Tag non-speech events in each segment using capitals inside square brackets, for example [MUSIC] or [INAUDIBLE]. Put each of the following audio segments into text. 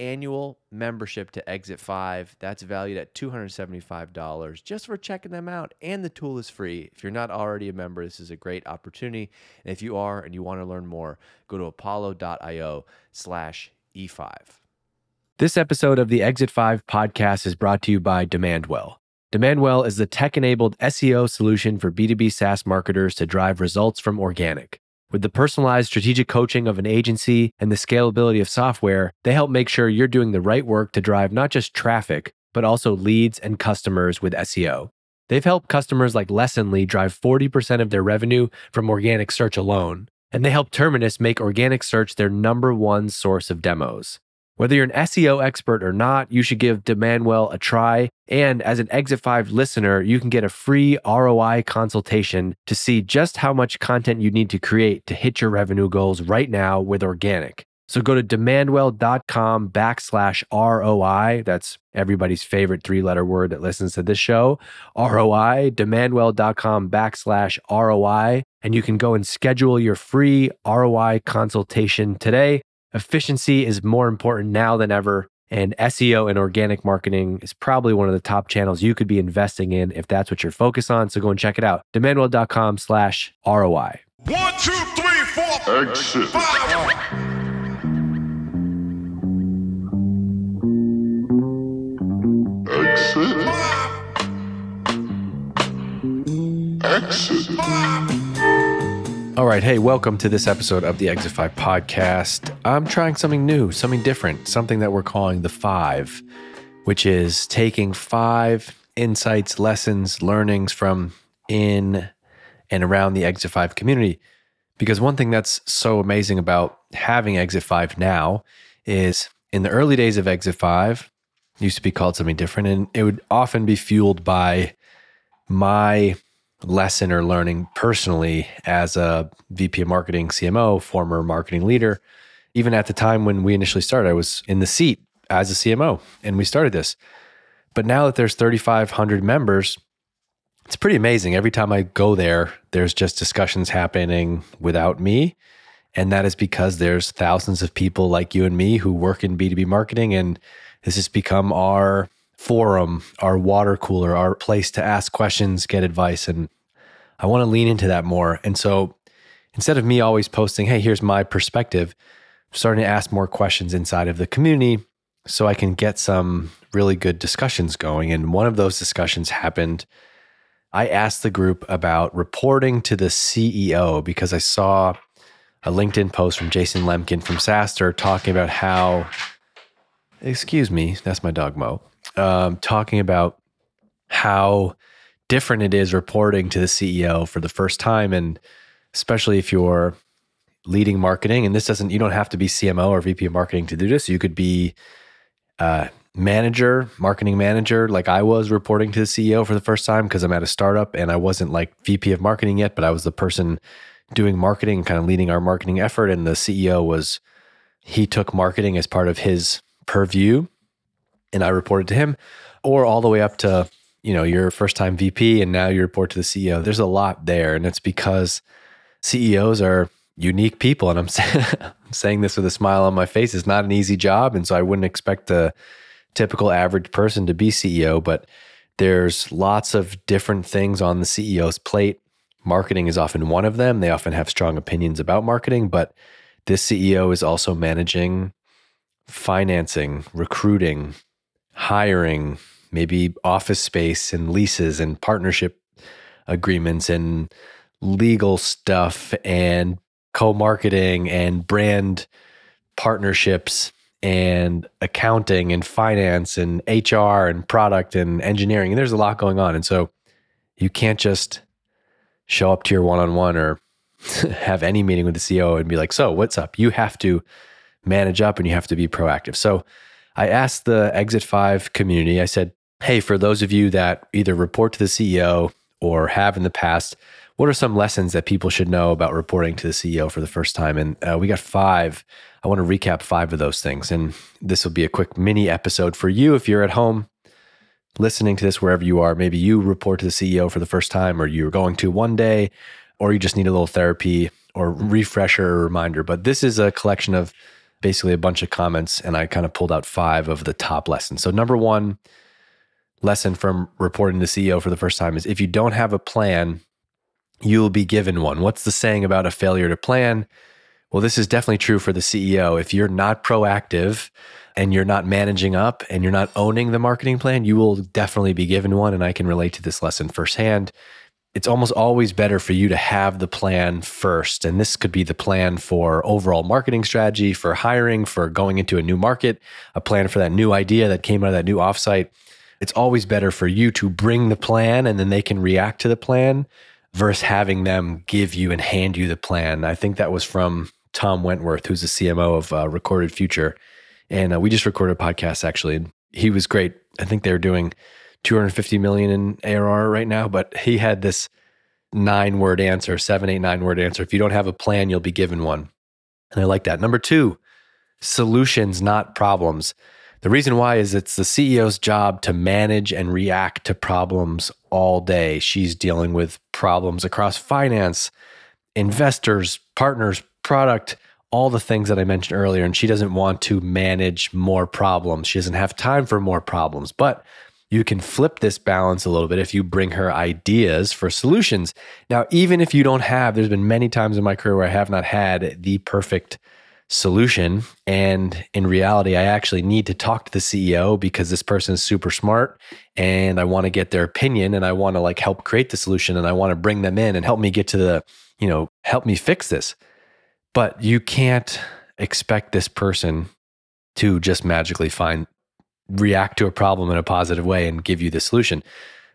annual membership to Exit 5. That's valued at $275 just for checking them out. And the tool is free. If you're not already a member, this is a great opportunity. And if you are and you want to learn more, go to apollo.io slash E5. This episode of the Exit 5 podcast is brought to you by Demandwell. Demandwell is the tech enabled SEO solution for B2B SaaS marketers to drive results from organic. With the personalized strategic coaching of an agency and the scalability of software, they help make sure you're doing the right work to drive not just traffic, but also leads and customers with SEO. They've helped customers like Lessonly drive 40% of their revenue from organic search alone, and they help Terminus make organic search their number one source of demos. Whether you're an SEO expert or not, you should give Demandwell a try. And as an Exit 5 listener, you can get a free ROI consultation to see just how much content you need to create to hit your revenue goals right now with organic. So go to demandwell.com backslash ROI. That's everybody's favorite three letter word that listens to this show. ROI, demandwell.com backslash ROI. And you can go and schedule your free ROI consultation today. Efficiency is more important now than ever. And SEO and organic marketing is probably one of the top channels you could be investing in if that's what you're focused on. So go and check it out. Demandwell.com slash ROI. One, two, three, four. Exit. Five. Exit. Exit. All right. Hey, welcome to this episode of the Exit 5 podcast. I'm trying something new, something different, something that we're calling the five, which is taking five insights, lessons, learnings from in and around the Exit 5 community. Because one thing that's so amazing about having Exit 5 now is in the early days of Exit 5, it used to be called something different, and it would often be fueled by my lesson or learning personally as a VP of marketing, CMO, former marketing leader. Even at the time when we initially started, I was in the seat as a CMO and we started this. But now that there's 3,500 members, it's pretty amazing. Every time I go there, there's just discussions happening without me. And that is because there's thousands of people like you and me who work in B2B marketing. And this has become our forum, our water cooler, our place to ask questions, get advice. And I want to lean into that more. And so instead of me always posting, hey, here's my perspective, I'm starting to ask more questions inside of the community so I can get some really good discussions going. And one of those discussions happened. I asked the group about reporting to the CEO because I saw a LinkedIn post from Jason Lemkin from SaaStr talking about how, excuse me, that's my dog Mo, um, talking about how different it is reporting to the CEO for the first time. And especially if you're leading marketing, and this doesn't, you don't have to be CMO or VP of marketing to do this. You could be uh, manager, marketing manager, like I was reporting to the CEO for the first time because I'm at a startup and I wasn't like VP of marketing yet, but I was the person doing marketing, kind of leading our marketing effort. And the CEO was, he took marketing as part of his purview and I reported to him, or all the way up to, you know, your first time VP and now you report to the CEO. There's a lot there. And it's because CEOs are unique people. And I'm, saying, [LAUGHS] I'm saying this with a smile on my face. It's not an easy job. And so I wouldn't expect the typical average person to be CEO, but there's lots of different things on the CEO's plate. Marketing is often one of them. They often have strong opinions about marketing, but this CEO is also managing financing, recruiting, hiring, maybe office space and leases and partnership agreements and legal stuff and co marketing and brand partnerships and accounting and finance and HR and product and engineering. And there's a lot going on. And so you can't just show up to your one on one or [LAUGHS] have any meeting with the CEO and be like, so what's up? You have to manage up and you have to be proactive. So I asked the Exit 5 community, I said, hey, for those of you that either report to the CEO or have in the past, what are some lessons that people should know about reporting to the CEO for the first time? And uh, we got five. I want to recap five of those things. And this will be a quick mini episode for you if you're at home listening to this wherever you are. Maybe you report to the CEO for the first time, or you're going to one day, or you just need a little therapy or refresher or reminder. But this is a collection of basically a bunch of comments, and I kind of pulled out five of the top lessons. So, number one lesson from reporting to CEO for the first time is if you don't have a plan, you'll be given one. What's the saying about a failure to plan? Well, this is definitely true for the CEO. If you're not proactive and you're not managing up and you're not owning the marketing plan, you will definitely be given one. And I can relate to this lesson firsthand. It's almost always better for you to have the plan first. And this could be the plan for overall marketing strategy, for hiring, for going into a new market, a plan for that new idea that came out of that new offsite. It's always better for you to bring the plan and then they can react to the plan versus having them give you and hand you the plan. I think that was from Tom Wentworth, who's the CMO of uh, Recorded Future. And uh, we just recorded a podcast actually. And he was great. I think they're doing 250 million in ARR right now, but he had this nine word answer, seven, eight, nine word answer. If you don't have a plan, you'll be given one. And I like that. Number two, solutions, not problems. The reason why is it's the CEO's job to manage and react to problems all day. She's dealing with problems across finance, investors, partners, product, all the things that I mentioned earlier. And she doesn't want to manage more problems. She doesn't have time for more problems. But you can flip this balance a little bit if you bring her ideas for solutions. Now, even if you don't have, there's been many times in my career where I have not had the perfect solution. And in reality, I actually need to talk to the CEO because this person is super smart and I want to get their opinion and I want to like help create the solution and I want to bring them in and help me get to the, you know, help me fix this. But you can't expect this person to just magically find react to a problem in a positive way and give you the solution.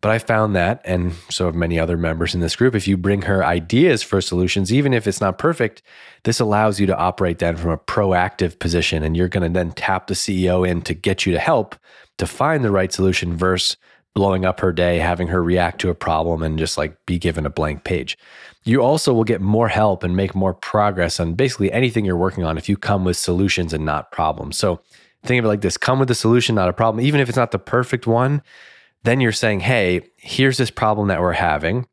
But I found that, and so have many other members in this group, if you bring her ideas for solutions, even if it's not perfect, this allows you to operate then from a proactive position. And you're going to then tap the CEO in to get you to help to find the right solution versus blowing up her day, having her react to a problem and just like be given a blank page. You also will get more help and make more progress on basically anything you're working on if you come with solutions and not problems. So think of it like this come with a solution, not a problem. Even if it's not the perfect one, then you're saying, hey, here's this problem that we're having,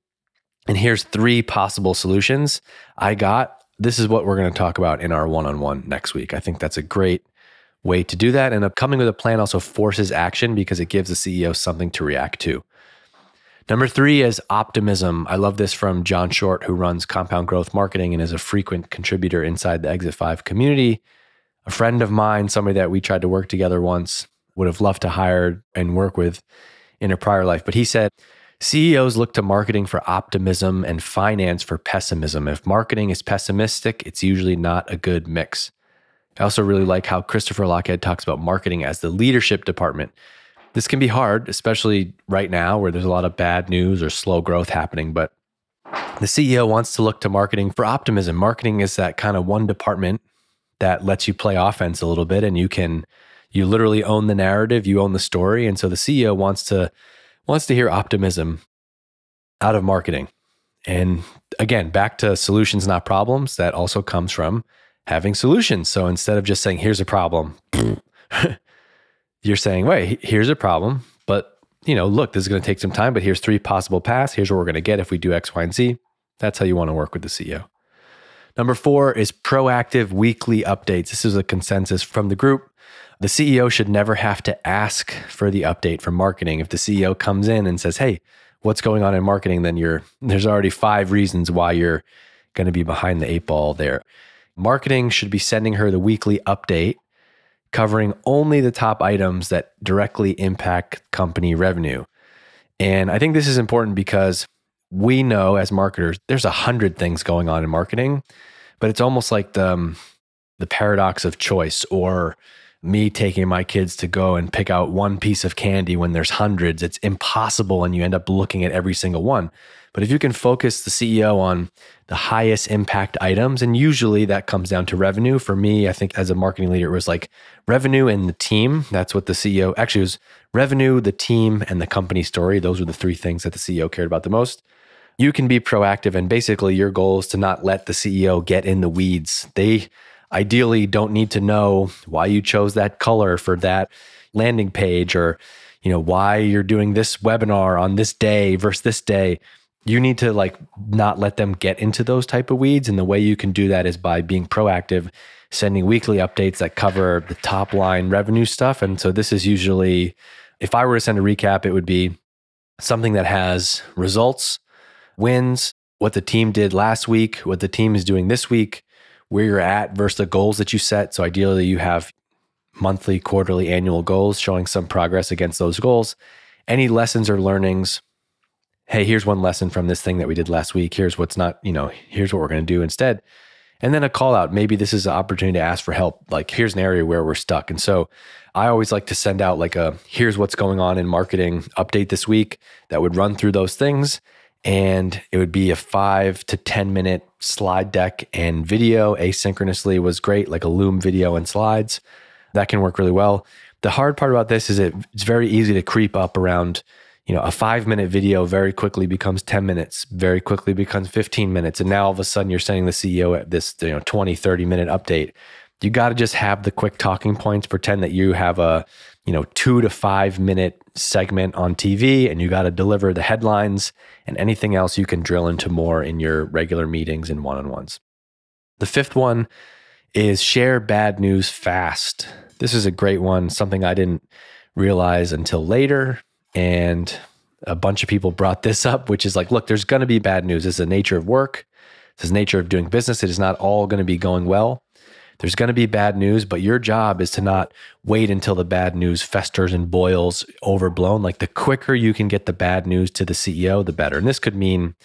and here's three possible solutions I got. This is what we're going to talk about in our one on one next week. I think that's a great way to do that. And coming with a plan also forces action because it gives the CEO something to react to. Number three is optimism. I love this from John Short, who runs Compound Growth Marketing and is a frequent contributor inside the Exit 5 community. A friend of mine, somebody that we tried to work together once, would have loved to hire and work with in a prior life. But he said, CEOs look to marketing for optimism and finance for pessimism. If marketing is pessimistic, it's usually not a good mix. I also really like how Christopher Lochhead talks about marketing as the leadership department. This can be hard, especially right now where there's a lot of bad news or slow growth happening. But the CEO wants to look to marketing for optimism. Marketing is that kind of one department that lets you play offense a little bit and you can you literally own the narrative, you own the story, and so the CEO wants to wants to hear optimism out of marketing. And again, back to solutions not problems, that also comes from having solutions. So instead of just saying here's a problem, [LAUGHS] you're saying, "Wait, here's a problem, but you know, look, this is going to take some time, but here's three possible paths. Here's what we're going to get if we do X, Y, and Z." That's how you want to work with the CEO. Number four is proactive weekly updates. This is a consensus from the group. The CEO should never have to ask for the update from marketing. If the CEO comes in and says, "Hey, what's going on in marketing?" then you're there's already five reasons why you're going to be behind the eight ball there. Marketing should be sending her the weekly update covering only the top items that directly impact company revenue. And I think this is important because we know as marketers, there's a hundred things going on in marketing, but it's almost like the, um, the paradox of choice or me taking my kids to go and pick out one piece of candy when there's hundreds. It's impossible and you end up looking at every single one. But if you can focus the CEO on the highest impact items, and usually that comes down to revenue. For me, I think as a marketing leader, it was like revenue and the team. That's what the CEO actually was revenue, the team, and the company story. Those were the three things that the CEO cared about the most. You can be proactive, and basically, your goal is to not let the CEO get in the weeds. They ideally don't need to know why you chose that color for that landing page or you know why you're doing this webinar on this day versus this day. You need to like not let them get into those type of weeds. And the way you can do that is by being proactive sending weekly updates that cover the top line revenue stuff. And so this is usually if i were to send a recap it would be something that has results wins what the team did last week what the team is doing this week where you're at versus the goals that you set so ideally you have monthly quarterly annual goals showing some progress against those goals any lessons or learnings hey, here's one lesson from this thing that we did last week. Here's what's not, you know, here's what we're going to do instead. And then a call out. Maybe this is an opportunity to ask for help. Like, here's an area where we're stuck. And so I always like to send out like a here's what's going on in marketing update this week that would run through those things. And it would be a five to 10 minute slide deck and video asynchronously was great, like a Loom video and slides. That can work really well. The hard part about this is it, it's very easy to creep up around you know, a five minute video very quickly becomes 10 minutes, very quickly becomes 15 minutes. And now all of a sudden you're sending the CEO at this, you know, 20, 30 minute update. You got to just have the quick talking points, pretend that you have a, you know, two to five minute segment on TV and you got to deliver the headlines and anything else you can drill into more in your regular meetings and one on ones. The fifth one is share bad news fast. This is a great one, something I didn't realize until later and a bunch of people brought this up, which is like, look, there's going to be bad news. This is the nature of work. This is the nature of doing business. It is not all going to be going well. There's going to be bad news, but your job is to not wait until the bad news festers and boils overblown. Like the quicker you can get the bad news to the CEO, the better. And this could mean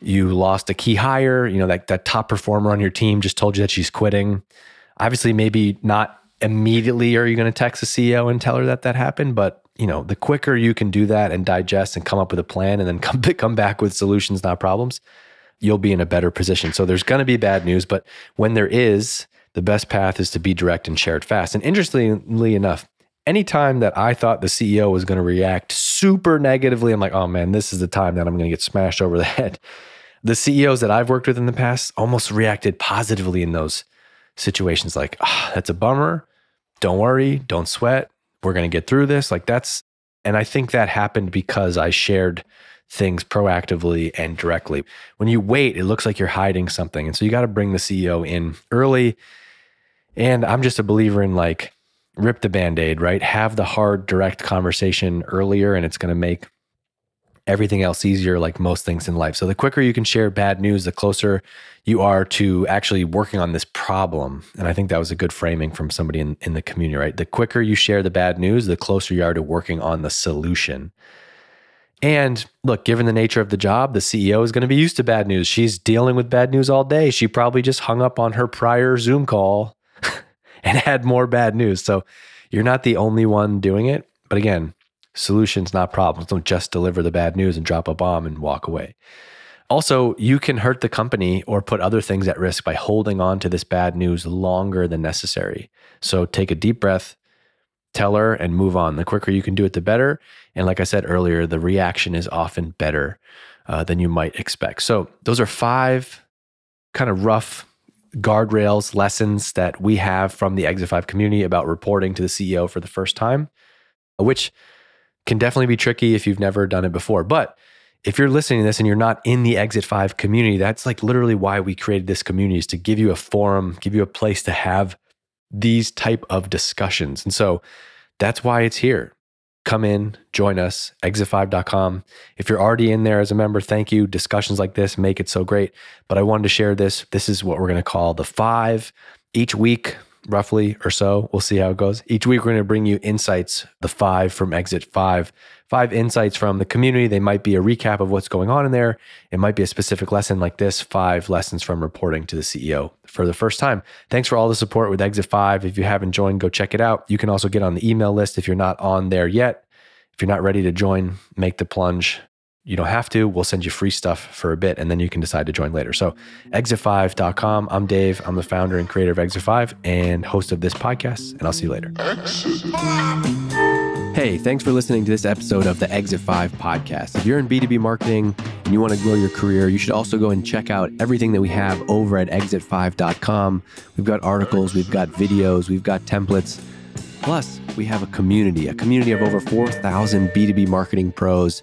you lost a key hire, you know, that, that top performer on your team just told you that she's quitting. Obviously, maybe not immediately are you going to text the CEO and tell her that that happened, but you know, the quicker you can do that and digest and come up with a plan and then [LAUGHS] come come back with solutions, not problems, you'll be in a better position. So there's going to be bad news, but when there is, the best path is to be direct and share it fast. And interestingly enough, anytime that I thought the CEO was going to react super negatively, I'm like, oh man, this is the time that I'm going to get smashed over the [LAUGHS] head. The CEOs that I've worked with in the past almost reacted positively in those situations like, oh, that's a bummer. Don't worry, don't sweat we're going to get through this. Like that's, and I think that happened because I shared things proactively and directly. When you wait, it looks like you're hiding something. And so you got to bring the CEO in early. And I'm just a believer in like, rip the band aid, right? Have the hard, direct conversation earlier, and it's going to make everything else easier, like most things in life. So the quicker you can share bad news, the closer you are to actually working on this problem. And I think that was a good framing from somebody in, in the community, right? The quicker you share the bad news, the closer you are to working on the solution. And look, given the nature of the job, the CEO is going to be used to bad news. She's dealing with bad news all day. She probably just hung up on her prior Zoom call and had more bad news. So you're not the only one doing it. But again, solutions, not problems. Don't just deliver the bad news and drop a bomb and walk away. Also, you can hurt the company or put other things at risk by holding on to this bad news longer than necessary. So take a deep breath, tell her, and move on. The quicker you can do it, the better. And like I said earlier, the reaction is often better uh, than you might expect. So those are five kind of rough guardrails, lessons that we have from the Exit 5 community about reporting to the CEO for the first time, which can definitely be tricky if you've never done it before. But if you're listening to this and you're not in the Exit 5 community, that's like literally why we created this community is to give you a forum, give you a place to have these type of discussions. And so that's why it's here. Come in, join us, exit5.com. If you're already in there as a member, thank you. Discussions like this make it so great. But I wanted to share this. This is what we're going to call the five each week roughly or so. We'll see how it goes. Each week, we're going to bring you insights, the five from Exit Five, five insights from the community. They might be a recap of what's going on in there. It might be a specific lesson like this five lessons from reporting to the CEO for the first time. Thanks for all the support with Exit Five. If you haven't joined, go check it out. You can also get on the email list if you're not on there yet. If you're not ready to join, make the plunge. You don't have to. We'll send you free stuff for a bit and then you can decide to join later. So, exit5.com. I'm Dave. I'm the founder and creator of Exit5 and host of this podcast. And I'll see you later. Hey, thanks for listening to this episode of the Exit 5 podcast. If you're in B2B marketing and you want to grow your career, you should also go and check out everything that we have over at exit5.com. We've got articles, we've got videos, we've got templates. Plus, we have a community, a community of over 4,000 B2B marketing pros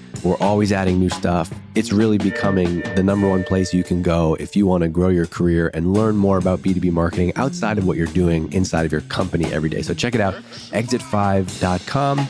We're always adding new stuff. It's really becoming the number one place you can go if you want to grow your career and learn more about B2B marketing outside of what you're doing inside of your company every day. So check it out, exit5.com.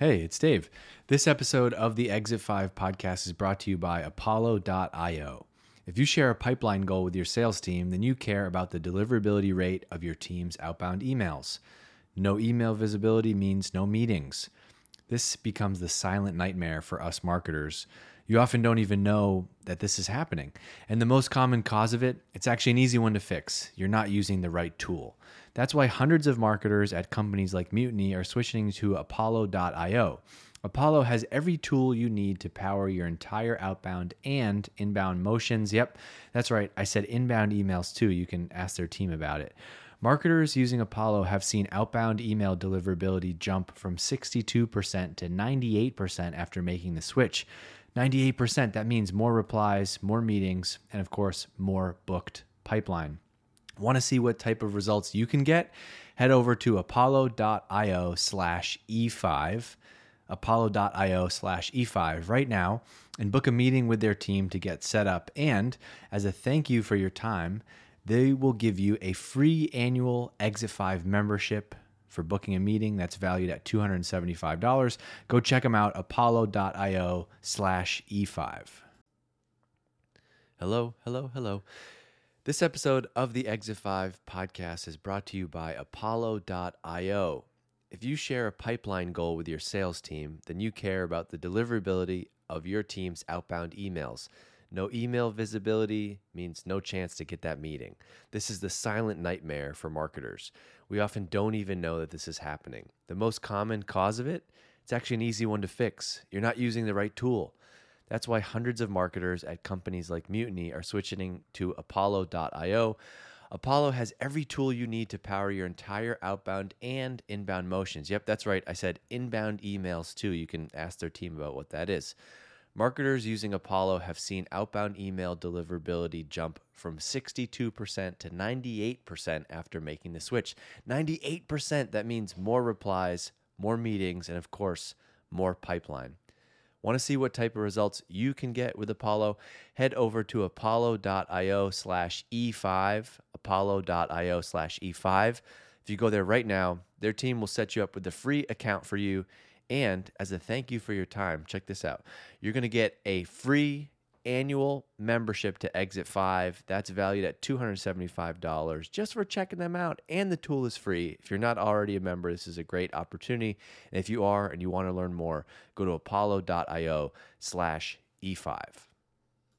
Hey, it's Dave. This episode of the Exit 5 podcast is brought to you by Apollo.io. If you share a pipeline goal with your sales team, then you care about the deliverability rate of your team's outbound emails. No email visibility means no meetings. This becomes the silent nightmare for us marketers. You often don't even know that this is happening. And the most common cause of it, it's actually an easy one to fix. You're not using the right tool. That's why hundreds of marketers at companies like Mutiny are switching to Apollo.io. Apollo has every tool you need to power your entire outbound and inbound motions. Yep, that's right. I said inbound emails too. You can ask their team about it. Marketers using Apollo have seen outbound email deliverability jump from 62% to 98% after making the switch. 98%, that means more replies, more meetings, and of course, more booked pipeline. Want to see what type of results you can get? Head over to apollo.io slash E5 apollo.io slash e5 right now and book a meeting with their team to get set up. And as a thank you for your time, they will give you a free annual Exit 5 membership for booking a meeting that's valued at $275. Go check them out, apollo.io slash e5. Hello, hello, hello. This episode of the Exit 5 podcast is brought to you by apollo.io. If you share a pipeline goal with your sales team, then you care about the deliverability of your team's outbound emails. No email visibility means no chance to get that meeting. This is the silent nightmare for marketers. We often don't even know that this is happening. The most common cause of it, it's actually an easy one to fix. You're not using the right tool. That's why hundreds of marketers at companies like Mutiny are switching to Apollo.io Apollo has every tool you need to power your entire outbound and inbound motions. Yep, that's right. I said inbound emails too. You can ask their team about what that is. Marketers using Apollo have seen outbound email deliverability jump from 62% to 98% after making the switch. 98%, that means more replies, more meetings, and of course, more pipeline. Want to see what type of results you can get with Apollo? Head over to apollo.io slash E5, apollo.io slash E5. If you go there right now, their team will set you up with a free account for you. And as a thank you for your time, check this out. You're going to get a free annual membership to Exit 5. That's valued at $275 just for checking them out. And the tool is free. If you're not already a member, this is a great opportunity. And if you are and you want to learn more, go to apollo.io slash E5.